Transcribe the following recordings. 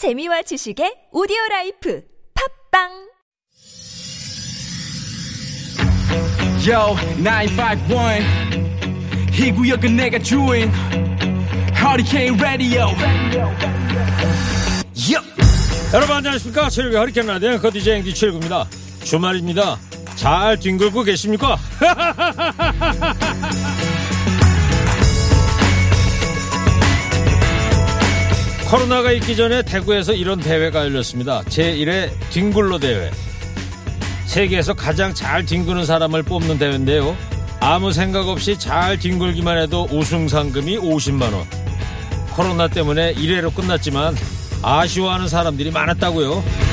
재미와 지식의 오디오 라이프 팟빵 Yo, 951. 이 구역은 내가 주인. Hurricane Radio. Yo. 여러분 안녕하십니까 체육의 허리케인 라디오 거디제 앵디 최일구입니다 주말입니다 잘 뒹굴고 계십니까 코로나가 있기 전에 대구에서 이런 대회가 열렸습니다. 제1회 뒹굴로 대회. 세계에서 가장 잘 뒹구는 사람을 뽑는 대회인데요. 아무 생각 없이 잘 뒹굴기만 해도 우승 상금이 50만원. 코로나 때문에 1회로 끝났지만 아쉬워하는 사람들이 많았다고요.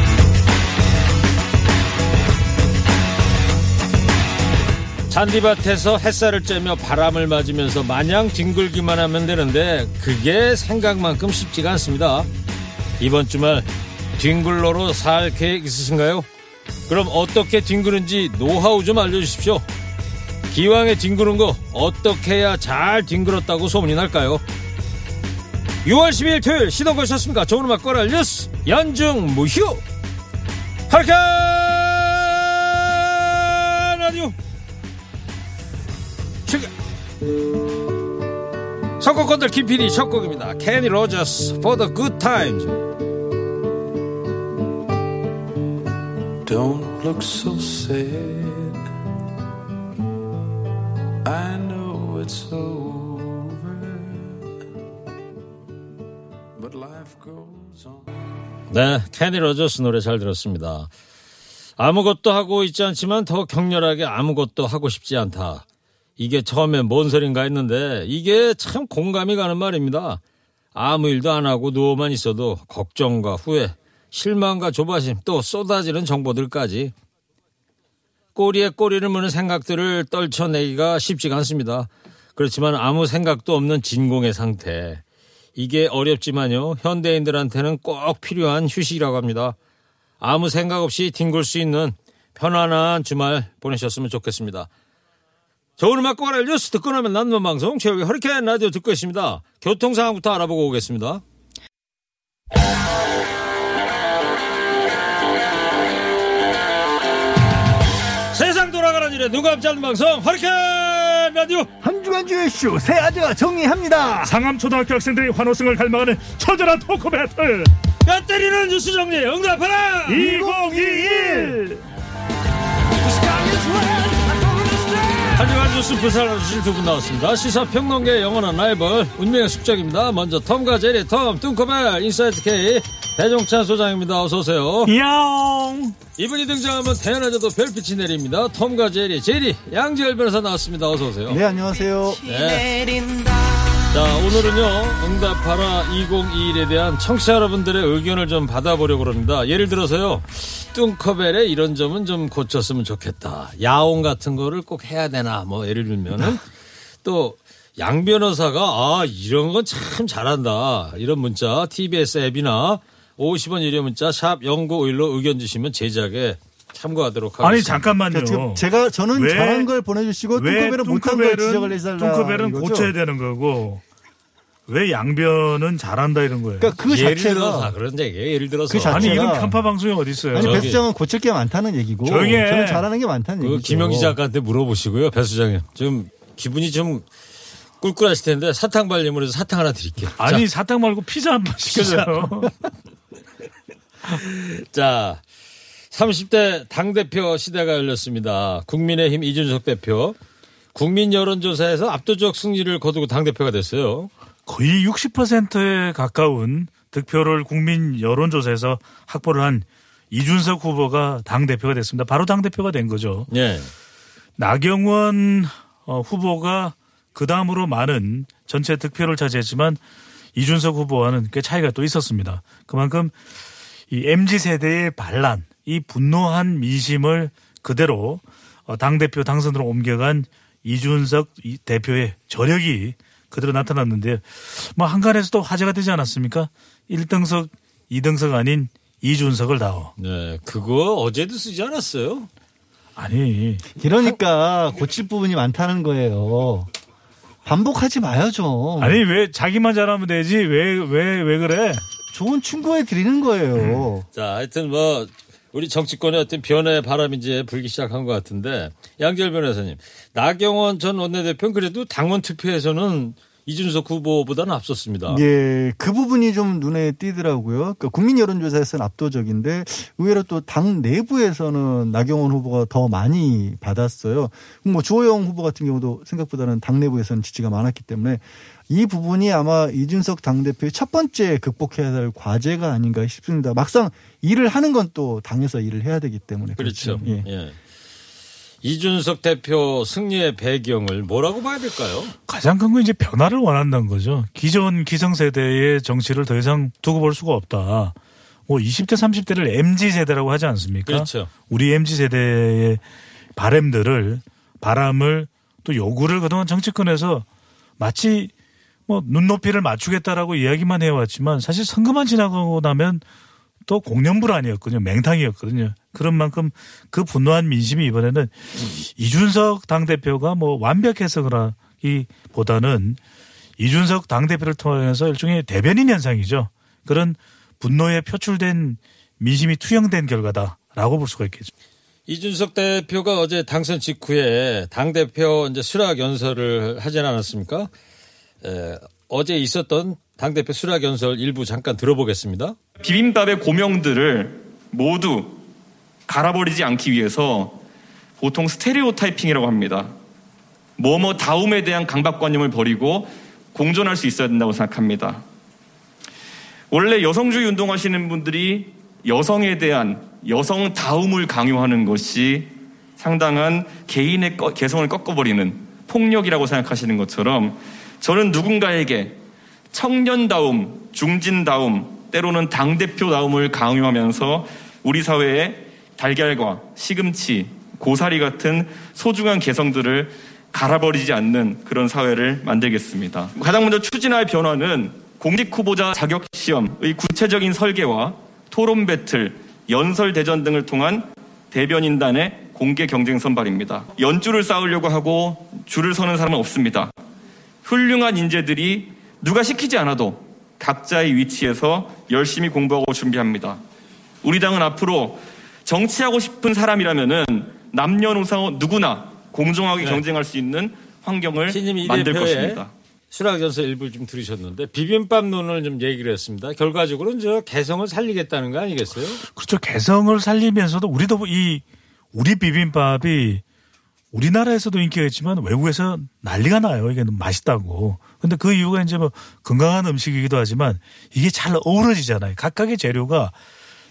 잔디밭에서 햇살을 쬐며 바람을 맞으면서 마냥 뒹굴기만 하면 되는데 그게 생각만큼 쉽지가 않습니다. 이번 주말 뒹굴러로 살 계획 있으신가요? 그럼 어떻게 뒹구는지 노하우 좀 알려주십시오. 기왕에 뒹구는 거 어떻게 해야 잘 뒹굴었다고 소문이 날까요? 6월 12일 토요일 시동 거셨습니까? 좋은 음악 꺼라 뉴스 연중 무휴 하르카 선곡건들 김PD 첫 곡입니다 케니 로저스 For the Good Times Don't look so sad. I know it's over. But life goes on. 네 케니 로저스 노래 잘 들었습니다 아무것도 하고 있지 않지만 더 격렬하게 아무것도 하고 싶지 않다 이게 처음에 뭔 소린가 했는데 이게 참 공감이 가는 말입니다 아무 일도 안 하고 누워만 있어도 걱정과 후회 실망과 조바심 또 쏟아지는 정보들까지 꼬리에 꼬리를 무는 생각들을 떨쳐내기가 쉽지가 않습니다. 그렇지만 아무 생각도 없는 진공의 상태. 이게 어렵지만요. 현대인들한테는 꼭 필요한 휴식이라고 합니다. 아무 생각 없이 뒹굴 수 있는 편안한 주말 보내셨으면 좋겠습니다. 좋은 음악 꼬라 뉴스 듣고 나면 남는 방송 최욱의 허리케인 라디오 듣고 있습니다. 교통 상황부터 알아보고 오겠습니다. 세상 돌아가는 일에 누가 앞지 않는 방송? 허리케인 라디오! 한 주간 주의 쇼 새아재가 정리합니다. 상암초등학교 학생들이 환호성을 갈망하는 처절한 토크 배틀. 뼈 때리는 뉴스 정리 응답하라! 2021 한주간 뉴스 분석을 주실 두분 나왔습니다. 시사평론계 영원한 라이벌 운명의 숙적입니다. 먼저 톰과 제리 톰 뚱커벨 인사이트 K 배종찬 소장입니다. 어서오세요. 야옹 이분이 등장하면 대낮에도 별빛이 내립니다. 톰과 제리 제리 양지열 변호사 나왔습니다. 어서오세요. 네 안녕하세요. 네. 자, 오늘은요, 응답하라 2021에 대한 청취자 여러분들의 의견을 좀 받아보려고 합니다. 예를 들어서요, 뚱커벨의 이런 점은 좀 고쳤으면 좋겠다. 야옹 같은 거를 꼭 해야 되나, 뭐, 예를 들면은, 또, 양 변호사가, 아, 이런 건 참 잘한다. 이런 문자, TBS 앱이나 50원 유료 문자, 샵 0951로 의견 주시면 제작에 참고하도록 하겠습니다. 아니 잠깐만요 그러니까 제가 저는 왜- 잘한 걸 보내주시고 뚱커벨은 못한 걸 지적을 해달라. 뚱커벨은? 고쳐야 되는 거고 왜 양변은 잘한다 이런 거예요 그러니까 그 예를 들어서 자체가 그런 얘기예요. 예를 들어서. 그 자체가- 아니 이건 편파 방송이 어디 있어요 아니 저기- 배수장은 고칠 게 많다는 얘기고 해. 저는 잘하는 게 많다는 그 얘기죠. 김영기 작가한테 물어보시고요, 배 수장님. 지금 기분이 좀 꿀꿀하실 텐데 사탕 발림으로 해서 사탕 하나 드릴게요. 아니 사탕 말고 피자 한 번 시켜줘요 자, 30대 당대표 시대가 열렸습니다. 국민의힘 이준석 대표. 국민 여론조사에서 압도적 승리를 거두고 당대표가 됐어요. 거의 60%에 가까운 득표를 국민 여론조사에서 확보를 한 이준석 후보가 당대표가 됐습니다. 바로 당대표가 된 거죠. 예. 나경원 어, 후보가 그 다음으로 많은 전체 득표를 차지했지만 이준석 후보와는 꽤 차이가 또 있었습니다. 그만큼 이 MZ 세대의 반란, 이 분노한 민심을 그대로 어, 당대표 당선으로 옮겨간 이준석 이 대표의 저력이 그대로 나타났는데 뭐 한간에서도 화제가 되지 않았습니까? 1등석, 2등석 아닌 이준석을 다워. 네. 그거 어제도 쓰지 않았어요? 아니 이러니까 고칠 부분이 많다는 거예요. 반복하지 마요 좀. 아니 왜 자기만 잘하면 되지 왜 왜 왜 그래 좋은 충고해 드리는 거예요. 자, 하여튼 뭐 우리 정치권의 어떤 변화의 바람이 이제 불기 시작한 것 같은데 양재열 변호사님, 나경원 전 원내대표는 그래도 당원 투표에서는 이준석 후보보다는 앞섰습니다. 예, 그 부분이 좀 눈에 띄더라고요. 그러니까 국민 여론조사에서는 압도적인데 의외로 또 당 내부에서는 나경원 후보가 더 많이 받았어요. 뭐 주호영 후보 같은 경우도 생각보다는 당 내부에서는 지지가 많았기 때문에 이 부분이 아마 이준석 당대표의 첫 번째 극복해야 할 과제가 아닌가 싶습니다. 막상 일을 하는 건 또 당에서 일을 해야 되기 때문에 그렇죠. 예. 예. 이준석 대표 승리의 배경을 뭐라고 봐야 될까요? 가장 큰 건 이제 변화를 원한다는 거죠. 기존 기성세대의 정치를 더 이상 두고 볼 수가 없다. 뭐 20대 30대를 MZ 세대라고 하지 않습니까? 그렇죠. 우리 MZ 세대의 바램들을 바람을 또 요구를 그동안 정치권에서 마치 뭐 눈높이를 맞추겠다라고 이야기만 해왔지만 사실 선거만 지나고 나면 또 공연불안이었거든요. 맹탕이었거든요. 그런 만큼 그 분노한 민심이 이번에는 이준석 당대표가 뭐 완벽해서 그라기보다는 이준석 당대표를 통해서 일종의 대변인 현상이죠. 그런 분노에 표출된 민심이 투영된 결과다라고 볼 수가 있겠죠. 이준석 대표가 어제 당선 직후에 당 대표 이제 수락 연설을 하지 않았습니까? 에, 어제 있었던 당 대표 수락 연설 일부 잠깐 들어보겠습니다. 비빔밥의 고명들을 모두 갈아버리지 않기 위해서 보통 스테레오 타이핑이라고 합니다. 뭐뭐 다움에 대한 강박관념을 버리고 공존할 수 있어야 된다고 생각합니다. 원래 여성주의 운동하시는 분들이 여성에 대한 여성 다움을 강요하는 것이 상당한 개인의 꺼- 개성을 꺾어버리는 폭력이라고 생각하시는 것처럼 저는 누군가에게 청년다움, 중진다움, 때로는 당대표다움을 강요하면서 우리 사회에 달걀과 시금치, 고사리 같은 소중한 개성들을 갈아버리지 않는 그런 사회를 만들겠습니다. 가장 먼저 추진할 변화는 공직 후보자 자격 시험의 구체적인 설계와 토론 배틀, 연설 대전 등을 통한 대변인단의 공개 경쟁 선발입니다. 연줄을 쌓으려고 하고 줄을 서는 사람은 없습니다. 훌륭한 인재들이 누가 시키지 않아도 각자의 위치에서 열심히 공부하고 준비합니다. 우리 당은 앞으로 정치하고 싶은 사람이라면은 남녀노소 누구나 공정하게 네. 경쟁할 수 있는 환경을 만들 것입니다. 수락 연설 일부 좀 들으셨는데 비빔밥론을 좀 얘기를 했습니다. 결과적으로는 저 개성을 살리겠다는 거 아니겠어요? 그렇죠. 개성을 살리면서도 우리도 이 우리 비빔밥이 우리나라에서도 인기가 있지만 외국에서 난리가 나요. 이게 너무 맛있다고. 근데 그 이유가 이제 뭐 건강한 음식이기도 하지만 이게 잘 어우러지잖아요. 각각의 재료가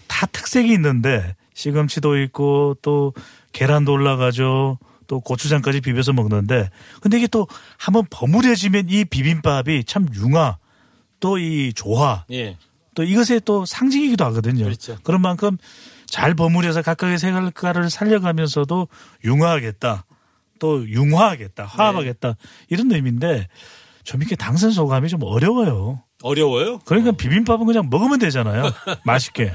다 특색이 있는데 시금치도 있고 또 계란도 올라가죠. 또 고추장까지 비벼서 먹는데 근데 이게 또 한번 버무려지면 이 비빔밥이 참 융화 또 이 조화 예. 또 이것의 또 상징이기도 하거든요. 그렇죠. 런 만큼 잘 버무려서 각각의 색깔을 살려가면서도 융화하겠다. 또 융화하겠다. 화합하겠다. 이런 의미인데 좀 이렇게 당선 소감이 좀 어려워요. 어려워요? 그러니까 비빔밥은 그냥 먹으면 되잖아요. 맛있게.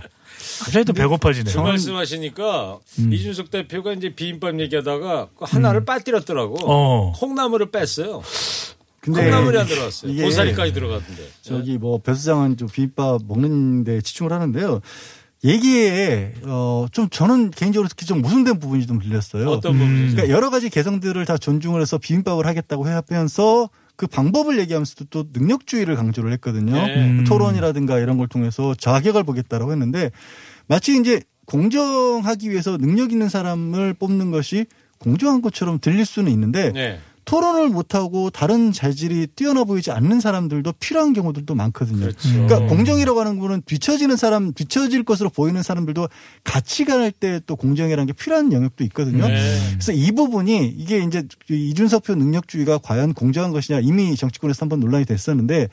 갑자기 또 배고파지네요. 그 말씀하시니까 음. 이준석 대표가 이제 비빔밥 얘기하다가 그 하나를 빠뜨렸더라고. 어. 콩나물을 뺐어요. 근데 콩나물이 안 들어갔어요. 고사리까지 들어갔는데. 저기 뭐 배수장은 좀 비빔밥 먹는데 집중을 하는데요. 얘기에 어좀 저는 개인적으로 특히 좀 모순된 부분이 좀 들렸어요. 어떤 부분이죠? 그러니까 여러 가지 개성들을 다 존중을 해서 비빔밥을 하겠다고 하면서 그 방법을 얘기하면서도 또 능력주의를 강조를 했거든요. 네. 음. 토론이라든가 이런 걸 통해서 자격을 보겠다라고 했는데 마치 이제 공정하기 위해서 능력 있는 사람을 뽑는 것이 공정한 것처럼 들릴 수는 있는데 네. 토론을 못하고 다른 재질이 뛰어나 보이지 않는 사람들도 필요한 경우들도 많거든요. 그렇죠. 그러니까 공정이라고 하는 거는 뒤처지는 사람, 뒤처질 것으로 보이는 사람들도 같이 갈 때 또 공정이라는 게 필요한 영역도 있거든요. 네. 그래서 이 부분이 이게 이제 이준석 표 능력주의가 과연 공정한 것이냐 이미 정치권에서 한번 논란이 됐었는데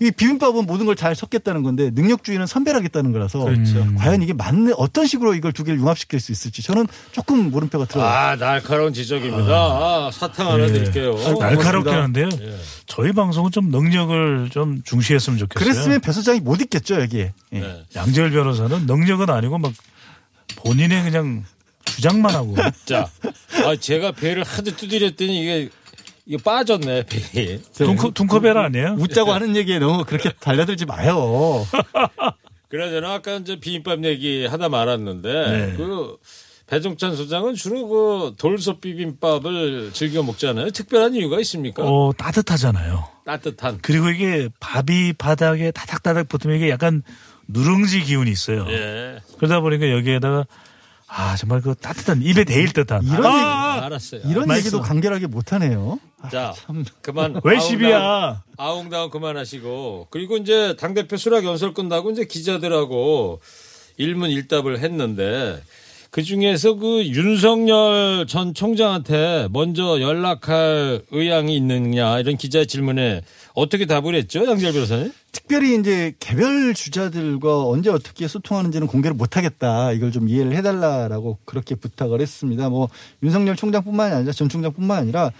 이 비빔밥은 모든 걸 잘 섞겠다는 건데 능력주의는 선별하겠다는 거라서 그렇죠. 과연 이게 맞는 어떤 식으로 이걸 두 개를 융합시킬 수 있을지 저는 조금 물음표가 들어요. 아, 날카로운 지적입니다. 아, 사탕 하나 네. 드릴게요. 날카롭긴. 한데요. 예. 저희 방송은 좀 능력을 좀 중시했으면 좋겠어요. 그랬으면 배 소장이 못 있겠죠 여기에. 예. 네. 양재열 변호사는 능력은 아니고 막 본인의 그냥 주장만 하고 자, 아, 제가 배를 하도 두드렸더니 이게 이거 빠졌네, 비. 둥커, 둥커벨 아니에요? 웃자고 하는 얘기에 너무 그렇게 달려들지 마요. 그러잖아. 아까 이제 비빔밥 얘기 하다 말았는데, 네. 그, 배종찬 소장은 주로 그 돌솥 비빔밥을 즐겨 먹잖아요. 특별한 이유가 있습니까? 어, 따뜻하잖아요. 따뜻한. 그리고 이게 밥이 바닥에 다닥다닥 붙으면 이게 약간 누룽지 기운이 있어요. 예. 그러다 보니까 여기에다가 아 정말 그 따뜻한 입에 대일 듯한 이런 아, 알았어요. 이런 맛있어. 얘기도 간결하게 못하네요. 자, 그만. 왜 아웅다웅- 시비야? 아웅다웅 그만하시고 그리고 이제 당 대표 수락 연설 끝나고 이제 기자들하고 일문 일답을 했는데 그 중에서 그 윤석열 전 총장한테 먼저 연락할 의향이 있느냐 이런 기자의 질문에 어떻게 답을 했죠, 양절 변호사님? 특별히 이제 개별 주자들과 언제 어떻게 소통하는지는 공개를 못하겠다. 이걸 좀 이해를 해달라라고 그렇게 부탁을 했습니다. 뭐 윤석열 총장뿐만 아니라 전 총장뿐만 아니라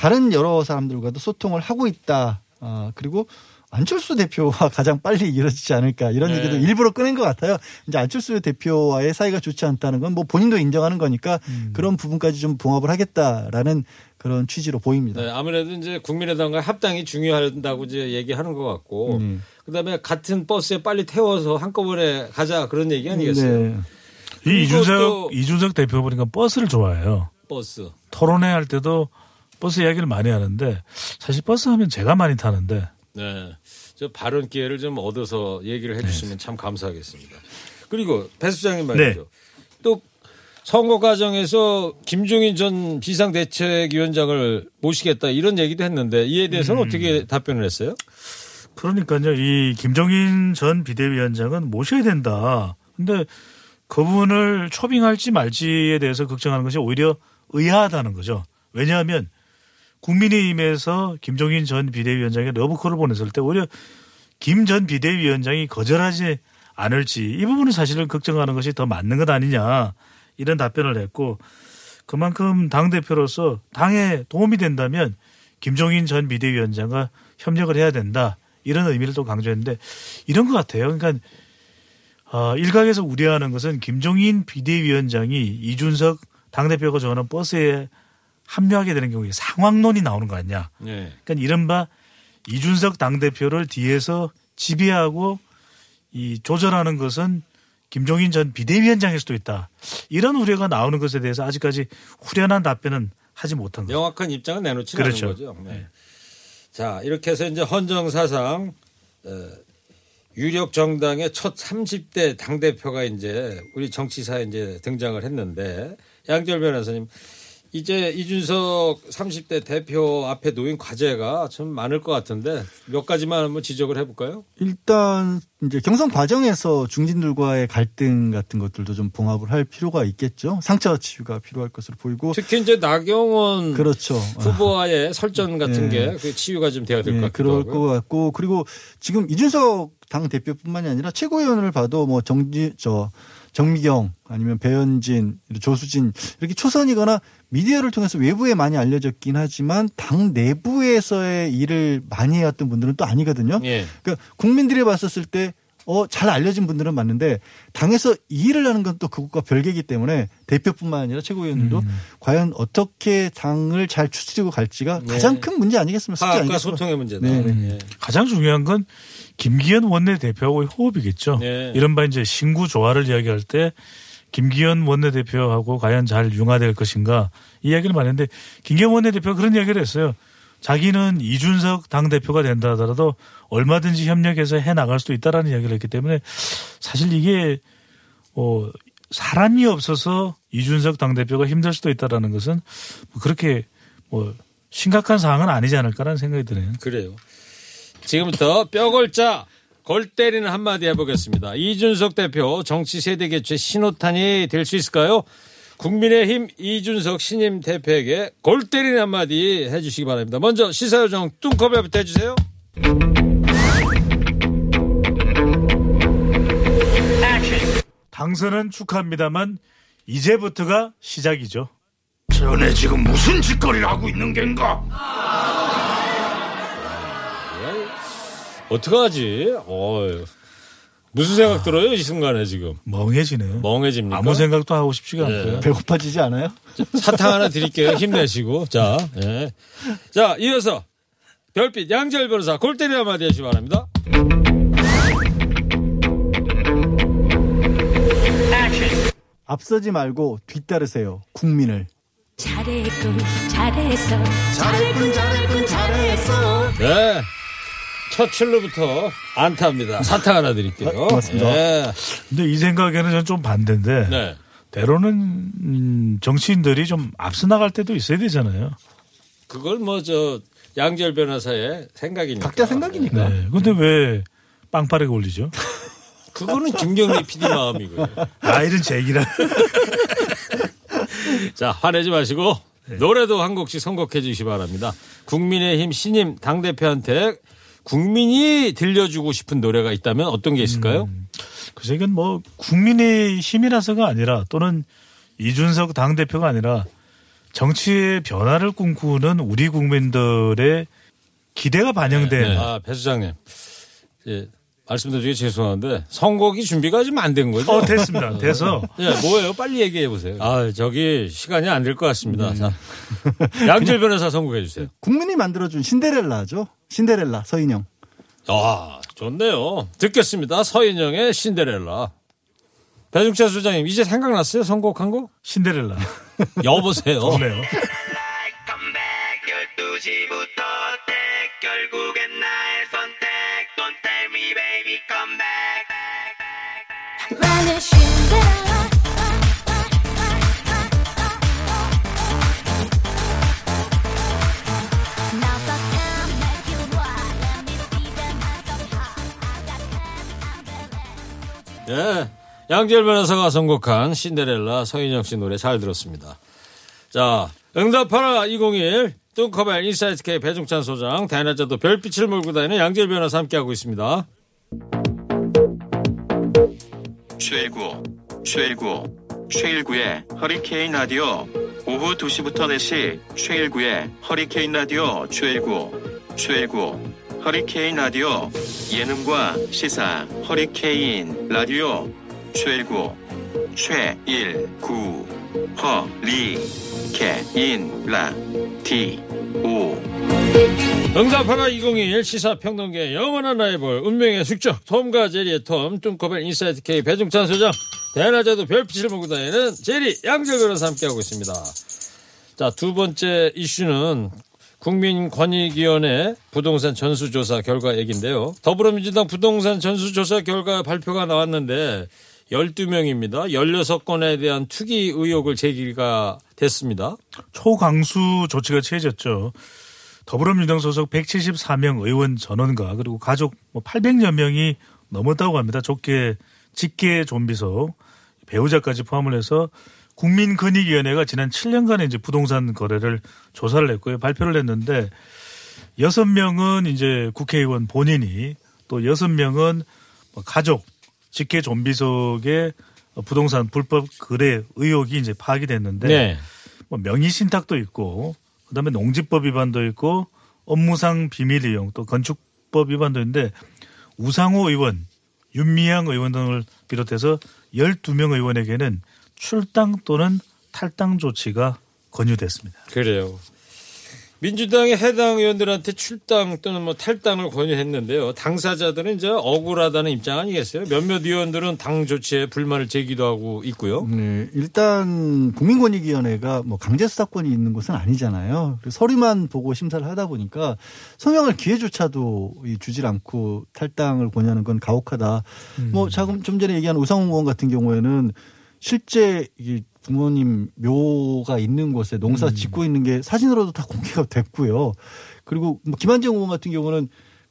다른 여러 사람들과도 소통을 하고 있다. 아 그리고 안철수 대표와 가장 빨리 이루어지지 않을까 이런 네. 얘기도 일부러 꺼낸 것 같아요. 이제 안철수 대표와의 사이가 좋지 않다는 건 뭐 본인도 인정하는 거니까 그런 부분까지 좀 봉합을 하겠다라는 그런 취지로 보입니다. 네, 아무래도 이제 국민의당과 합당이 중요하다고 이제 얘기하는 것 같고 음. 그다음에 같은 버스에 빨리 태워서 한꺼번에 가자 그런 얘기 아니겠어요? 네. 이 이준석 또- 이준석 대표 보니까 버스를 좋아해요. 버스. 토론회 할 때도 버스 이야기를 많이 하는데 사실 버스 하면 제가 많이 타는데 네. 저 발언 기회를 좀 얻어서 얘기를 해 주시면 참 감사하겠습니다. 그리고 배 수장님 말이죠. 네. 또 선거 과정에서 김종인 전 비상대책위원장을 모시겠다 이런 얘기도 했는데 이에 대해서는 어떻게 답변을 했어요? 그러니까요 이 김정인 전 비대위원장은 모셔야 된다. 근데 그분을 초빙할지 말지에 대해서 걱정하는 것이 오히려 의아하다는 거죠. 왜냐하면 국민의힘에서 김종인 전 비대위원장의 러브콜을 보냈을 때 오히려 김 전 비대위원장이 거절하지 않을지 이 부분은 사실은 걱정하는 것이 더 맞는 것 아니냐 이런 답변을 했고 그만큼 당 대표로서 당에 도움이 된다면 김종인 전 비대위원장과 협력을 해야 된다 이런 의미를 또 강조했는데 이런 것 같아요. 그러니까 어, 일각에서 우려하는 것은 김종인 비대위원장이 이준석 당대표가 좋아하는 버스에 합류하게 되는 경우에 상황론이 나오는 거 아니냐. 네. 그러니까 이른바 이준석 당대표를 뒤에서 지배하고 이 조절하는 것은 김종인 전 비대위원장일 수도 있다. 이런 우려가 나오는 것에 대해서 아직까지 후련한 답변은 하지 못한 거죠. 명확한 입장은 내놓지 그렇죠. 않은 거죠. 네. 자 이렇게 해서 이제 헌정 사상 어, 유력 정당의 첫 30대 당 대표가 이제 우리 정치사에 이제 등장을 했는데 양절 변호사님 이제 이준석 30대 대표 앞에 놓인 과제가 참 많을 것 같은데 몇 가지만 한번 지적을 해볼까요? 일단 이제 경선 과정에서 중진들과의 갈등 같은 것들도 좀 봉합을 할 필요가 있겠죠. 상처 치유가 필요할 것으로 보이고 특히 이제 나경원 그렇죠. 후보와의 설전 같은 네. 게그 치유가 좀 돼야 될것 예, 같기도 그럴. 것 같고 그리고 지금 이준석 당 대표뿐만이 아니라 최고위원을 봐도 뭐 정지 저 정미경 아니면 배현진 조수진 이렇게 초선이거나 미디어를 통해서 외부에 많이 알려졌긴 하지만 당 내부에서의 일을 많이 해왔던 분들은 또 아니거든요. 예. 그러니까 국민들이 봤었을 때 어, 잘 알려진 분들은 맞는데 당에서 이 일을 하는 건 또 그것과 별개이기 때문에 대표뿐만 아니라 최고위원들도 음. 과연 어떻게 당을 잘 추스리고 갈지가 네. 가장 큰 문제 아니겠습니까? 파악과 아니겠습니까? 소통의 문제다. 네, 네. 예. 가장 중요한 건 김기현 원내대표하고의 호흡이겠죠. 네. 이른바 이제 신구 조화를 이야기할 때 김기현 원내대표하고 과연 잘 융화될 것인가 이 이야기를 많이 했는데 김기현 원내대표가 그런 이야기를 했어요. 자기는 이준석 당대표가 된다 하더라도 얼마든지 협력해서 해 나갈 수도 있다라는 이야기를 했기 때문에 사실 이게 어 사람이 없어서 이준석 당대표가 힘들 수도 있다라는 것은 뭐 그렇게 뭐 심각한 사항은 아니지 않을까라는 생각이 드네요. 그래요. 지금부터 뼈골자 골 때리는 한마디 해보겠습니다. 이준석 대표 정치 세대 개최 신호탄이 될 수 있을까요? 국민의힘 이준석 신임 대표에게 골 때리는 한마디 해주시기 바랍니다. 먼저 시사요정 뚱커벨부터 해주세요. 당선은 축하합니다만 이제부터가 시작이죠. 전에 지금 무슨 짓거리를 하고 있는 겐가? 어떡하지? 어휴. 무슨 생각 들어요 이 순간에 지금 멍해지네요. 멍해집니까? 아무 생각도 하고 싶지가 예. 않고요. 배고파지지 않아요? 사탕 하나 드릴게요. 힘내시고. 자, 예. 자, 이어서 별빛 양절 변호사 골때리 한마디 하시기 바랍니다. 앞서지 말고 뒤따르세요. 국민을. 잘했군 잘했어 잘했군 잘했군 잘했어. 네. 첫 출루부터 안타입니다. 사탕 하나 드릴게요. 아, 고맙습니다. 예. 근데 이 생각에는 저는 좀 반대인데 네. 때로는 음, 정치인들이 좀 앞서 나갈 때도 있어야 되잖아요. 그걸 뭐 저 양절 변호사의 생각이니까. 각자 생각이니까. 네. 근데 왜 빵빠르게 올리죠? 그거는 김경래 PD 마음이고요. 아, 이런 제기라. 자, 화내지 마시고 노래도 한 곡씩 선곡해 주시기 바랍니다. 국민의힘 신임 당대표한테 국민이 들려주고 싶은 노래가 있다면 어떤 게 있을까요? 그래서 이건 뭐 국민의 힘이라서가 아니라 또는 이준석 당대표가 아니라 정치의 변화를 꿈꾸는 우리 국민들의 기대가 반영된 네. 아, 배 수장님. 예, 말씀드리기 죄송한데 선곡이 준비가 지금 안 된 거죠? 어, 됐습니다. 돼서 예, 뭐예요? 빨리 얘기해 보세요. 아, 저기 시간이 안 될 것 같습니다. 자, 양질 변호사 선곡해 주세요. 국민이 만들어준 신데렐라죠. 신데렐라 서인영. 아, 좋네요. 듣겠습니다. 서인영의 신데렐라. 배중찬 소장님, 이제 생각났어요? 선곡한 거? 신데렐라. 여보세요. 좋네요. 예. 양지열 변호사가 선곡한 신데렐라 서인영 씨 노래 잘 들었습니다. 자, 응답하라 201 뚱커벨 인사이트 K 배종찬 소장 대낮에도 별빛을 몰고 다니는 양지열 변호사 함께하고 있습니다. 최일구, 최일구, 최일구의 허리케인 라디오. 오후 2시부터 4시 최일구의 허리케인 라디오 최일구, 최일구, 허리케인 라디오. 예능과 시사 허리케인 라디오 최일구, 최일구, 허리케인 라디 오. 응답하라 2021 시사평론계 영원한 라이벌 운명의 숙적 톰과 제리의 톰 뚱커벨 인사이트 K 배종찬 소장 대낮에도 별빛을 몰고 다니는 제리 양질 변호사 함께하고 있습니다. 자 두 번째 이슈는 국민권익위원회 부동산 전수조사 결과 얘기인데요. 더불어민주당 부동산 전수조사 결과 발표가 나왔는데 12명입니다. 16건에 대한 투기 의혹을 제기가 됐습니다. 초강수 조치가 취해졌죠. 더불어민주당 소속 174명 의원 전원과 그리고 가족 뭐 800여 명이 넘었다고 합니다. 좁게 직계 좀비소 배우자까지 포함을 해서 국민권익위원회가 지난 7년간의 이제 부동산 거래를 조사를 했고요. 발표를 했는데 여섯 명은 이제 국회의원 본인이 또 여섯 명은 뭐 가족 직계 좀비 속의 부동산 불법 거래 의혹이 이제 파악이 됐는데 네. 뭐 명의 신탁도 있고 그다음에 농지법 위반도 있고 업무상 비밀 이용 또 건축법 위반도 있는데 우상호 의원, 윤미향 의원 등을 비롯해서 12명 의원에게는 출당 또는 탈당 조치가 권유됐습니다. 그래요. 민주당의 해당 의원들한테 출당 또는 뭐 탈당을 권유했는데요. 당사자들은 이제 억울하다는 입장 아니겠어요? 몇몇 의원들은 당 조치에 불만을 제기도 하고 있고요. 네, 일단 국민권익위원회가 뭐 강제 수사권이 있는 곳은 아니잖아요. 서류만 보고 심사를 하다 보니까 소명할 기회조차도 이 주질 않고 탈당을 권유하는 건 가혹하다. 뭐 자금 좀 전에 얘기한 우상훈 의원 같은 경우에는 실제 이 부모님 묘가 있는 곳에 농사 짓고 있는 게 사진으로도 다 공개가 됐고요. 그리고 뭐 김한정 의원 같은 경우는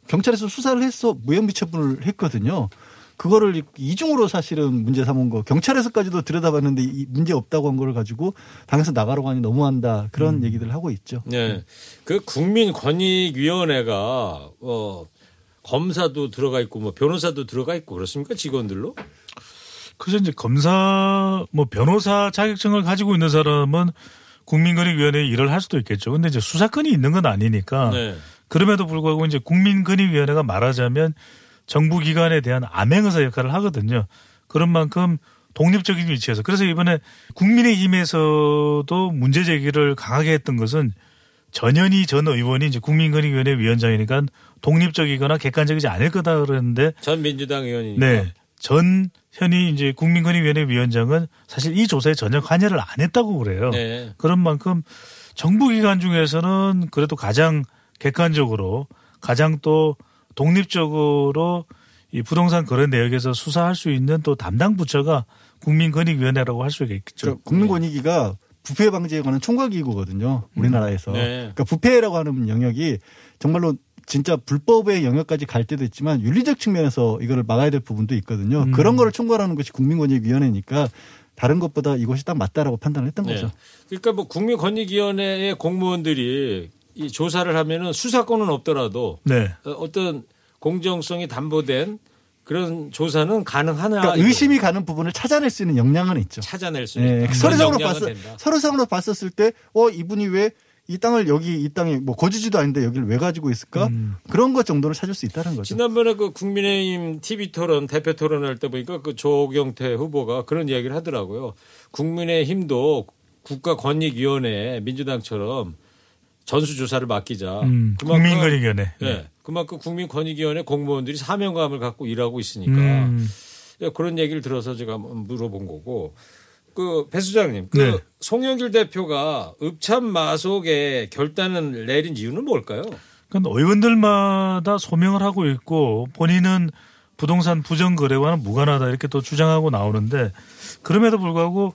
경찰에서 수사를 해서 무혐의 처분을 했거든요. 그거를 이중으로 사실은 문제 삼은 거 경찰에서까지도 들여다봤는데 이 문제 없다고 한 거를 가지고 당에서 나가라고 하니 너무한다 그런 얘기들을 하고 있죠. 네. 그 국민권익위원회가 어 검사도 들어가 있고 뭐 변호사도 들어가 있고 그렇습니까? 직원들로? 그래서 이제 검사 뭐 변호사 자격증을 가지고 있는 사람은 국민권익위원회 일을 할 수도 있겠죠. 근데 이제 수사권이 있는 건 아니니까 네. 그럼에도 불구하고 이제 국민권익위원회가 말하자면 정부 기관에 대한 암행의사 역할을 하거든요. 그런 만큼 독립적인 위치에서 그래서 이번에 국민의힘에서도 문제 제기를 강하게 했던 것은 전현희 전 의원이 이제 국민권익위원회 위원장이니까 독립적이거나 객관적이지 않을 거다 그랬는데 전 민주당 의원이니까. 네. 전 현이 이제 국민권익위원회 위원장은 사실 이 조사에 전혀 관여를 안 했다고 그래요. 네. 그런 만큼 정부 기관 중에서는 그래도 가장 객관적으로 가장 또 독립적으로 이 부동산 거래 내역에서 수사할 수 있는 또 담당 부처가 국민권익위원회라고 할 수가 있겠죠. 그러니까 국민권익위가 부패 방지에 관한 총괄기구거든요. 우리나라에서. 네. 그러니까 부패라고 하는 영역이 정말로 진짜 불법의 영역까지 갈 때도 있지만 윤리적 측면에서 이거를 막아야 될 부분도 있거든요. 음. 그런 거를 총괄하는 것이 국민권익위원회니까 다른 것보다 이것이 딱 맞다라고 판단을 했던 네. 거죠. 그러니까 뭐 국민권익위원회의 공무원들이 이 조사를 하면은 수사권은 없더라도 네. 어, 어떤 공정성이 담보된 그런 조사는 가능하냐 그러니까. 의심이 가는 부분을 찾아낼 수 있는 역량은 있죠. 찾아낼 수 네. 있는 서류상으로 그런 봤 역량은 된다. 서류상으로 봤었을 때, 어 이분이 왜 이 땅을 여기 이 땅에 뭐 거주지도 아닌데 여기를 왜 가지고 있을까? 음. 그런 것 정도는 찾을 수 있다는 거죠. 지난번에 그 국민의힘 TV 토론 대표 토론할 때 보니까 그 조경태 후보가 그런 이야기를 하더라고요. 국민의힘도 국가 권익위원회 민주당처럼 전수조사를 맡기자. 음, 국민권익위원회. 네. 그만큼 국민권익위원회 공무원들이 사명감을 갖고 일하고 있으니까 음. 예, 그런 얘기를 들어서 제가 한번 물어본 거고. 그 배 수장님, 그 네. 송영길 대표가 읍참 마속에 결단을 내린 이유는 뭘까요? 그러니까 의원들마다 소명을 하고 있고 본인은 부동산 부정 거래와는 무관하다 이렇게 또 주장하고 나오는데 그럼에도 불구하고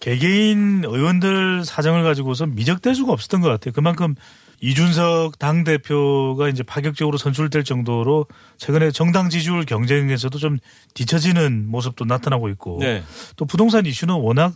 개개인 의원들 사정을 가지고서 미적될 수가 없었던 것 같아요. 그만큼 이준석 당 대표가 이제 파격적으로 선출될 정도로 최근에 정당 지지율 경쟁에서도 좀 뒤처지는 모습도 나타나고 있고 네. 또 부동산 이슈는 워낙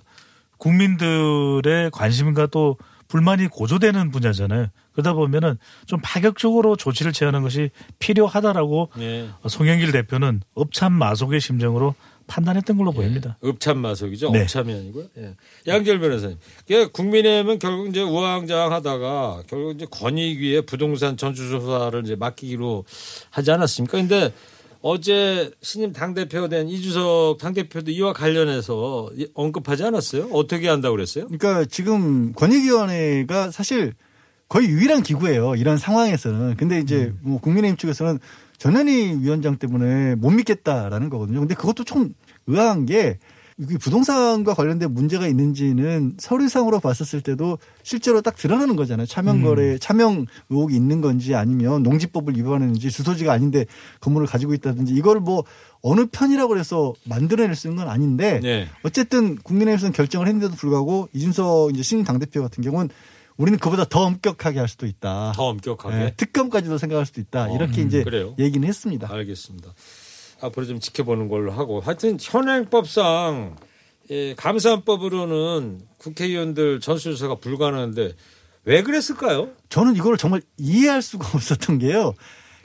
국민들의 관심과 또 불만이 고조되는 분야잖아요. 그러다 보면은 좀 파격적으로 조치를 취하는 것이 필요하다라고 네. 송영길 대표는 업참 마속의 심정으로 판단했던 걸로 보입니다. 읍참 마속이죠. 네. 업참이 아니고요. 예. 양절 변호사님. 그 국민의힘은 결국 이제 우왕좌왕하다가 결국 이제 권익위에 부동산 전수조사를 이제 맡기기로 하지 않았습니까? 근데 어제 신임 당 대표 된 이주석 당 대표도 이와 관련해서 이- 언급하지 않았어요? 어떻게 한다고 그랬어요? 그러니까 지금 권익위원회가 사실 거의 유일한 기구예요. 이런 상황에서는. 근데 이제 뭐 국민의힘 측에서는 전현희 위원장 때문에 못 믿겠다라는 거거든요. 근데 그것도 좀 의아한 게 부동산과 관련된 문제가 있는지는 서류상으로 봤었을 때도 실제로 딱 드러나는 거잖아요. 차명 거래, 차명 의혹이 있는 건지 아니면 농지법을 위반했는지 주소지가 아닌데 건물을 가지고 있다든지 이걸 뭐 어느 편이라고 해서 만들어낼 수 있는 건 아닌데 네. 어쨌든 국민의힘에서는 결정을 했는데도 불구하고 이준석 이제 신임 당대표 같은 경우는 우리는 그보다 더 엄격하게 할 수도 있다. 더 엄격하게. 예, 특검까지도 생각할 수도 있다. 어, 이렇게 음, 이제 그래요? 얘기는 했습니다. 알겠습니다. 앞으로 좀 지켜보는 걸로 하고 하여튼 현행법상 예, 감사법으로는 국회의원들 전수조사가 불가능한데 왜 그랬을까요? 저는 이걸 정말 이해할 수가 없었던 게요.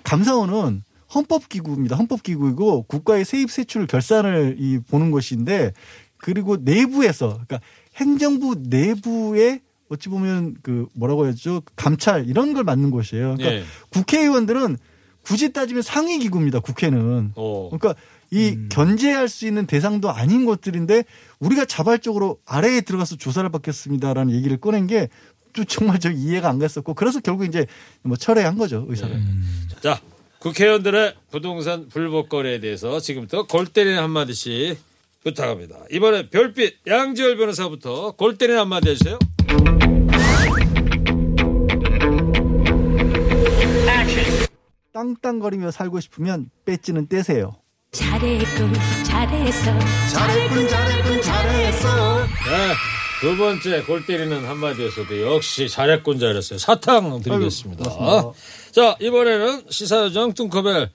감사원은 헌법기구입니다. 헌법기구이고 국가의 세입 세출 결산을 이 보는 것인데 그리고 내부에서 그러니까 행정부 내부에 어찌 보면 그 뭐라고 해야죠 감찰 이런 걸 맡는 곳이에요. 그러니까 예. 국회의원들은 굳이 따지면 상위 기구입니다. 국회는. 어. 그러니까 이 견제할 수 있는 대상도 아닌 것들인데 우리가 자발적으로 아래에 들어가서 조사를 받겠습니다라는 얘기를 꺼낸 게또 정말 저 이해가 안 갔었고 그래서 결국 이제 뭐 철회한 거죠 의사를. 자, 국회의원들의 부동산 불법 거래에 대해서 지금부터 골 때리는 한마디씩 부탁합니다. 이번에 별빛 양지열 변호사부터 골 때리는 한마디 해주세요. 땅땅거리며 살고 싶으면 배지는 떼세요. 잘했군 잘했어 잘했군 잘했군 잘했어. 네, 두 번째 골 때리는 한마디에서도 역시 잘했군 잘했어요. 사탕 드리겠습니다. 고맙습니다. 자, 이번에는 시사요정 뚱커벨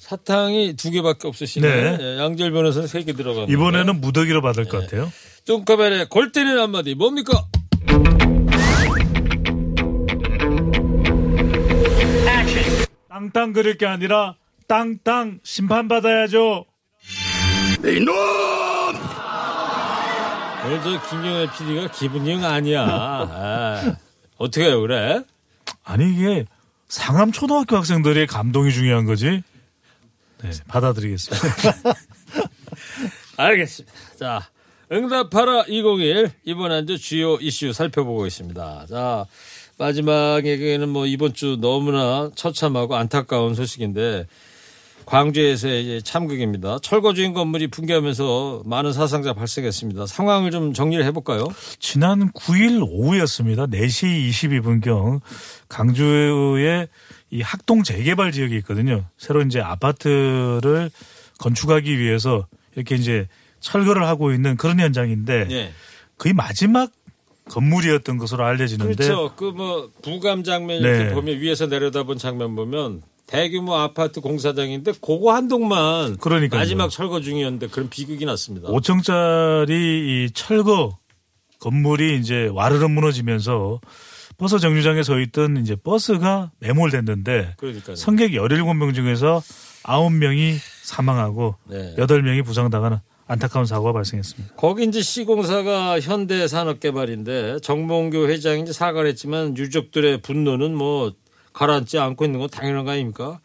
사탕이 두 개밖에 없으시네. 네. 예, 양지열 변호사는 세 개 들어갑니다. 이번에는 무더기로 받을 것 같아요. 뚱커벨의 골 때리는 한마디 뭡니까? 땅땅 그릴 게 아니라 땅땅 심판받아야죠. 이놈! 오늘 저 김경애 PD가 기분이 영 아니야. 아, 어떻게 해요, 그래? 아니 이게 상암 초등학교 학생들의 감동이 중요한 거지. 네, 받아드리겠습니다. 알겠습니다. 자, 응답하라 201 이번 한 주 주요 이슈 살펴보고 있습니다. 자, 마지막에는 뭐 이번 주 너무나 처참하고 안타까운 소식인데 광주에서의 이제 참극입니다. 철거 중인 건물이 붕괴하면서 많은 사상자 발생했습니다. 상황을 좀 정리를 해볼까요? 지난 9일 오후였습니다. 4시 22분경 강주의 이 학동 재개발 지역이 있거든요. 새로 이제 아파트를 건축하기 위해서 이렇게 이제 철거를 하고 있는 그런 현장인데 예. 거의 마지막 건물이었던 것으로 알려지는데 그렇죠. 그 뭐 부감 장면 네. 이렇게 보면 위에서 내려다본 장면 보면 대규모 아파트 공사장인데 그거 한 동만 그러니까요. 마지막 철거 중이었는데 그런 비극이 났습니다. 5층짜리 이 철거 건물이 이제 와르르 무너지면서 버스 정류장에 서 있던 이제 버스가 매몰됐는데 그러니까요. 승객 17명 중에서 9명이 사망하고 네. 8명이 부상당하는 안타까운 사고가 발생했습니다. 거기 이제 시공사가 현대산업개발인데 정몽규 회장이 이제 사과를 했지만 유족들의 분노는 뭐 가라앉지 않고 있는 건 당연한 거 아닙니까?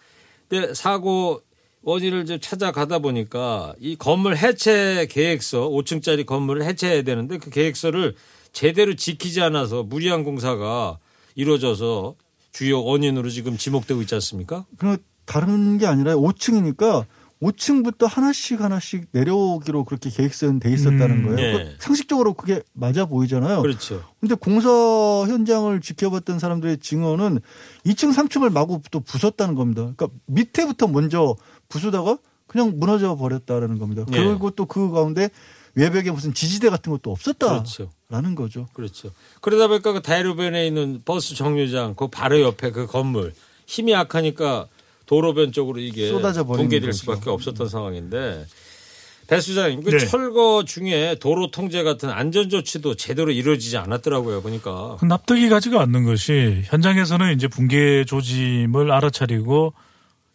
근데 사고 원인을 좀 찾아가다 보니까 이 건물 해체 계획서 5층짜리 건물을 해체해야 되는데 그 계획서를 제대로 지키지 않아서 무리한 공사가 이루어져서 주요 원인으로 지금 지목되고 있지 않습니까? 그 다른 게 아니라 5층이니까 5층부터 하나씩 하나씩 내려오기로 그렇게 계획서는 돼 있었다는 음, 거예요. 예. 그 상식적으로 그게 맞아 보이잖아요. 그렇죠. 근데 공사 현장을 지켜봤던 사람들의 증언은 2층, 3층을 마구 또 부쉈다는 겁니다. 그러니까 밑에부터 먼저 부수다가 그냥 무너져 버렸다라는 겁니다. 예. 그리고 또 그 가운데 외벽에 무슨 지지대 같은 것도 없었다라는 그렇죠. 거죠. 그렇죠. 그러다 보니까 그 대로변에 있는 버스 정류장 그 바로 옆에 그 건물 힘이 약하니까 도로변 쪽으로 이게 쏟아져 거죠. 수밖에 없었던 상황인데 배 수장님 그 네. 철거 중에 도로 통제 같은 안전 조치도 제대로 이루어지지 않았더라고요 보니까 그 납득이 가지가 않는 것이 현장에서는 이제 붕괴 조짐을 알아차리고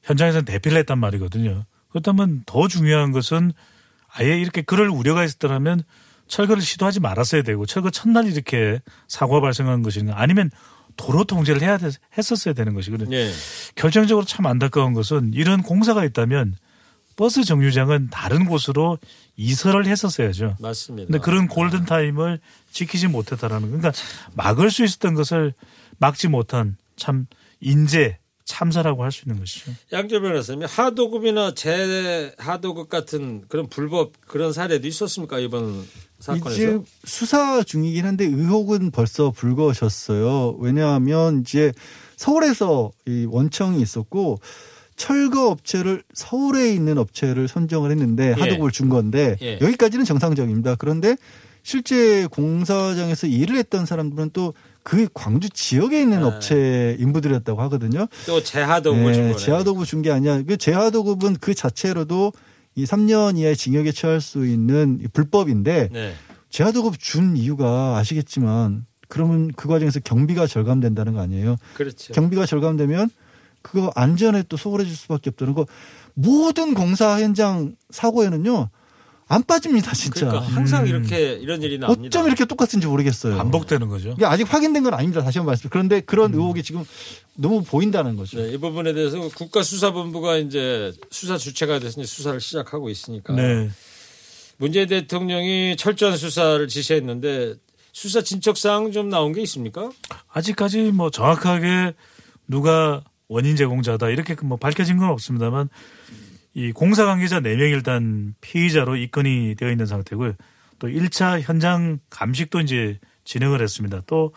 현장에서는 대피를 했단 말이거든요. 그렇다면 더 중요한 것은 아예 이렇게 그럴 우려가 있었더라면 철거를 시도하지 말았어야 되고 철거 첫날 이렇게 사고가 발생한 것인가 아니면 도로 통제를 해야 돼- 했었어야 되는 것이거든요. 예. 결정적으로 참 안타까운 것은 이런 공사가 있다면 버스 정류장은 다른 곳으로 이설을 했었어야죠. 맞습니다. 근데 그런 골든 타임을 지키지 못했다라는 거. 그러니까 막을 수 있었던 것을 막지 못한 참 인재 참사라고 할 수 있는 것이죠. 양재 변호사님 하도급이나 재하도급 같은 그런 불법 그런 사례도 있었습니까 이번 사건에서? 이제 수사 중이긴 한데 의혹은 벌써 불거졌어요. 왜냐하면 이제 서울에서 이 원청이 있었고 철거 업체를 서울에 있는 업체를 선정을 했는데 예. 하도급을 준 건데 예. 여기까지는 정상적입니다. 그런데 실제 공사장에서 일을 했던 사람들은 또 그 광주 지역에 있는 아. 업체 인부들이었다고 하거든요. 또 재하도급을 준 네, 거네. 재하도급 준 게 아니야. 그 재하도급은 그 자체로도 이 3년 이하의 징역에 처할 수 있는 이 불법인데 네. 재하도급 준 이유가 아시겠지만 그러면 그 과정에서 경비가 절감된다는 거 아니에요. 그렇죠. 경비가 절감되면 그거 안전에 또 소홀해질 수밖에 없다는 거 모든 공사 현장 사고에는요 안 빠집니다 진짜. 그러니까 항상 음. 이렇게 이런 일이 납니다. 어쩜 이렇게 똑같은지 모르겠어요. 반복되는 거죠. 이게 아직 확인된 건 아닙니다. 다시 한번 말씀. 그런데 그런 의혹이 지금 너무 보인다는 거죠. 네, 이 부분에 대해서 국가수사본부가 이제 수사 주체가 이제 수사를 시작하고 있으니까 네. 문재인 대통령이 철저한 수사를 지시했는데 수사 진척 사항 좀 나온 게 있습니까? 아직까지 뭐 정확하게 누가 원인 제공자다 이렇게 뭐 밝혀진 건 없습니다만 이 공사 관계자 4명 일단 피의자로 입건이 되어 있는 상태고요. 또 1차 현장 감식도 이제 진행을 했습니다. 또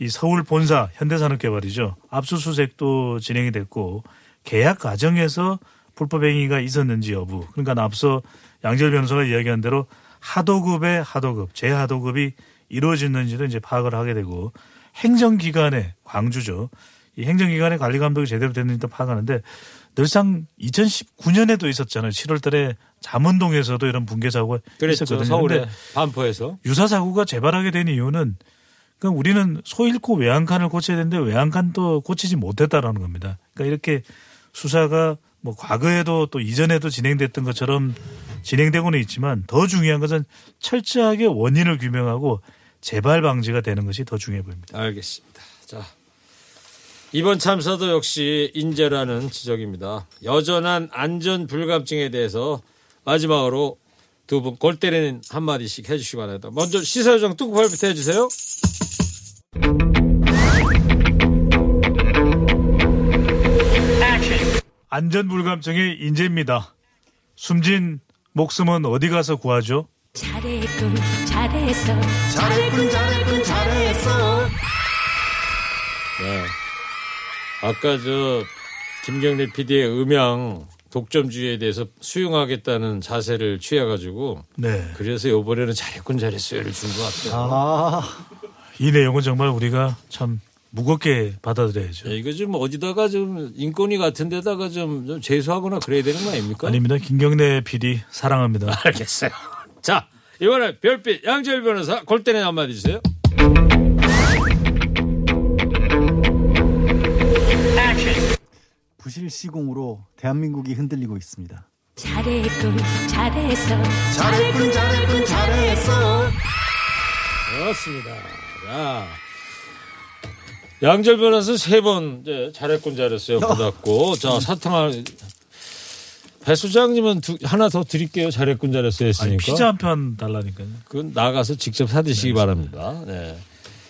이 서울 본사 현대산업개발이죠. 압수수색도 진행이 됐고 계약 과정에서 불법 행위가 있었는지 여부. 그러니까 앞서 양절 변호사가 이야기한 대로 하도급의 하도급, 재하도급이 이루어졌는지도 이제 파악을 하게 되고 행정기관의 광주죠. 이 행정기관의 관리 감독이 제대로 됐는지도 파악하는데 늘상 2019년에도 있었잖아요. 7월 달에 잠원동에서도 이런 붕괴 사고가 그랬죠. 있었거든요. 서울에 반포에서. 유사 사고가 재발하게 된 이유는 그러니까 우리는 소 잃고 외양간을 고쳐야 되는데 외양간도 고치지 못했다라는 겁니다. 그러니까 이렇게 수사가 뭐 과거에도 또 이전에도 진행됐던 것처럼 진행되고는 있지만 더 중요한 것은 철저하게 원인을 규명하고 재발 방지가 되는 것이 더 중요해 보입니다. 알겠습니다. 자. 이번 참사도 역시 인재라는 지적입니다. 여전한 안전 불감증에 대해서 마지막으로 두 분 골 때리는 한마디씩 해주시기 바랍니다. 먼저 시사요정 뚜껑발부터 해주세요. 안전 불감증의 인재입니다. 숨진 목숨은 어디 가서 구하죠? 잘했군 잘했어 잘했군 잘했군 아까 저 김경래 PD의 음향 독점주의에 대해서 수용하겠다는 자세를 취해가지고 네. 그래서 이번에는 잘했군 잘했어요를 준 것 같아요. 아 이 내용은 정말 우리가 참 무겁게 받아들여야죠. 야, 이거 좀 어디다가 좀 인권위 같은 데다가 좀, 좀 제소하거나 그래야 되는 거 아닙니까? 아닙니다. 김경래 PD 사랑합니다. 알겠어요. 자, 이번에 별빛 양재열 변호사 골대는 한마디 주세요. 부실 시공으로 대한민국이 흔들리고 있습니다. 잘했군 잘했어 잘했군 잘했군 잘했어. 그렇습니다. 자. 양절 변호사 세번 이제 잘했군 잘했어요 받았고 자 사탕을 배 수장님은 두, 하나 더 드릴게요 잘했군 잘했어요 아니, 했으니까 피자 한 편 달라니까요. 그건 나가서 직접 사드시기 바랍니다. 네.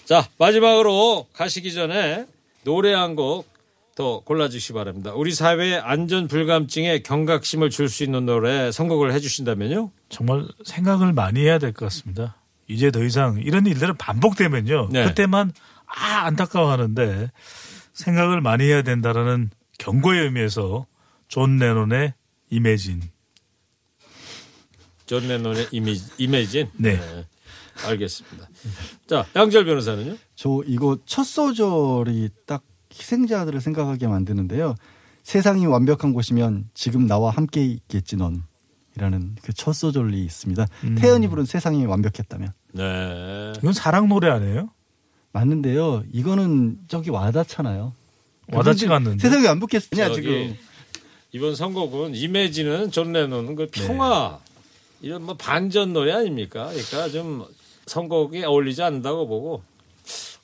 자 마지막으로 가시기 전에 노래 한 곡 더 골라주시기 바랍니다. 우리 사회의 안전 불감증에 경각심을 줄 수 있는 노래 선곡을 해주신다면요. 정말 생각을 많이 해야 될 것 같습니다. 이제 더 이상 이런 일들은 반복되면요. 네. 그때만 아 안타까워하는데 생각을 많이 해야 된다라는 경고의 의미에서 존 레논의 Imagine. 존 레논의 이미, Imagine. 네. 알겠습니다. 자 양지열 변호사는요. 저 이거 첫 소절이 딱 희생자들을 생각하게 만드는데요. 세상이 완벽한 곳이면 지금 나와 함께 있겠지 넌. 이라는 그 첫 소절이 있습니다. 음. 태연이 부른 세상이 완벽했다면. 네. 이건 사랑 노래 아니에요? 맞는데요. 이거는 저기 와닿잖아요. 와닿지가 않는데. 세상이 완벽했냐 저기 지금. 이번 선곡은 Imagine은 존 레논은 그 평화 이런 뭐 반전 노래 아닙니까? 그러니까 좀 선곡이 어울리지 않는다고 보고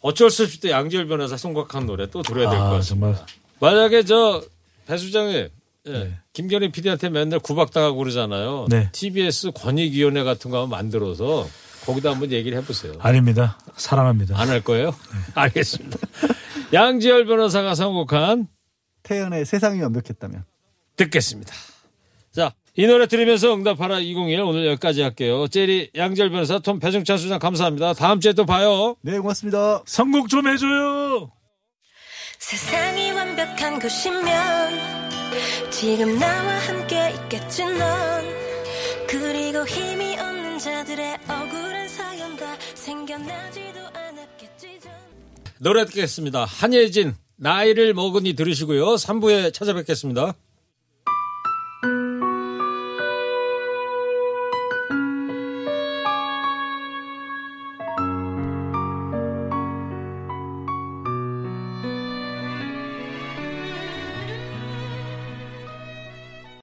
어쩔 수 없이 또 양지열 변호사 선곡한 노래 또 들어야 될것 아, 같습니다. 정말. 만약에 저 배 소장님 예, 네. 김경림 PD한테 맨날 구박당하고 그러잖아요. 네. TBS 권익위원회 같은 거 한번 만들어서 거기다 한번 얘기를 해보세요. 아닙니다. 사랑합니다. 안 할 거예요? 알겠습니다. 양지열 변호사가 선곡한 태연의 세상이 완벽했다면. 듣겠습니다. 자, 이 노래 들으면서 응답하라 2021 오늘 여기까지 할게요. 제리 양절 변호사 톰 배종찬 수장 감사합니다. 다음 주에 또 봐요. 네, 고맙습니다. 선곡 좀 해줘요. 세상이 완벽한 곳이면 지금 나와 함께 있겠지 넌 그리고 힘이 없는 자들의 억울한 사연 다 생겨나지도 않았겠지 전 노래 듣겠습니다. 한예진 나이를 먹으니 들으시고요. 3부에 찾아뵙겠습니다.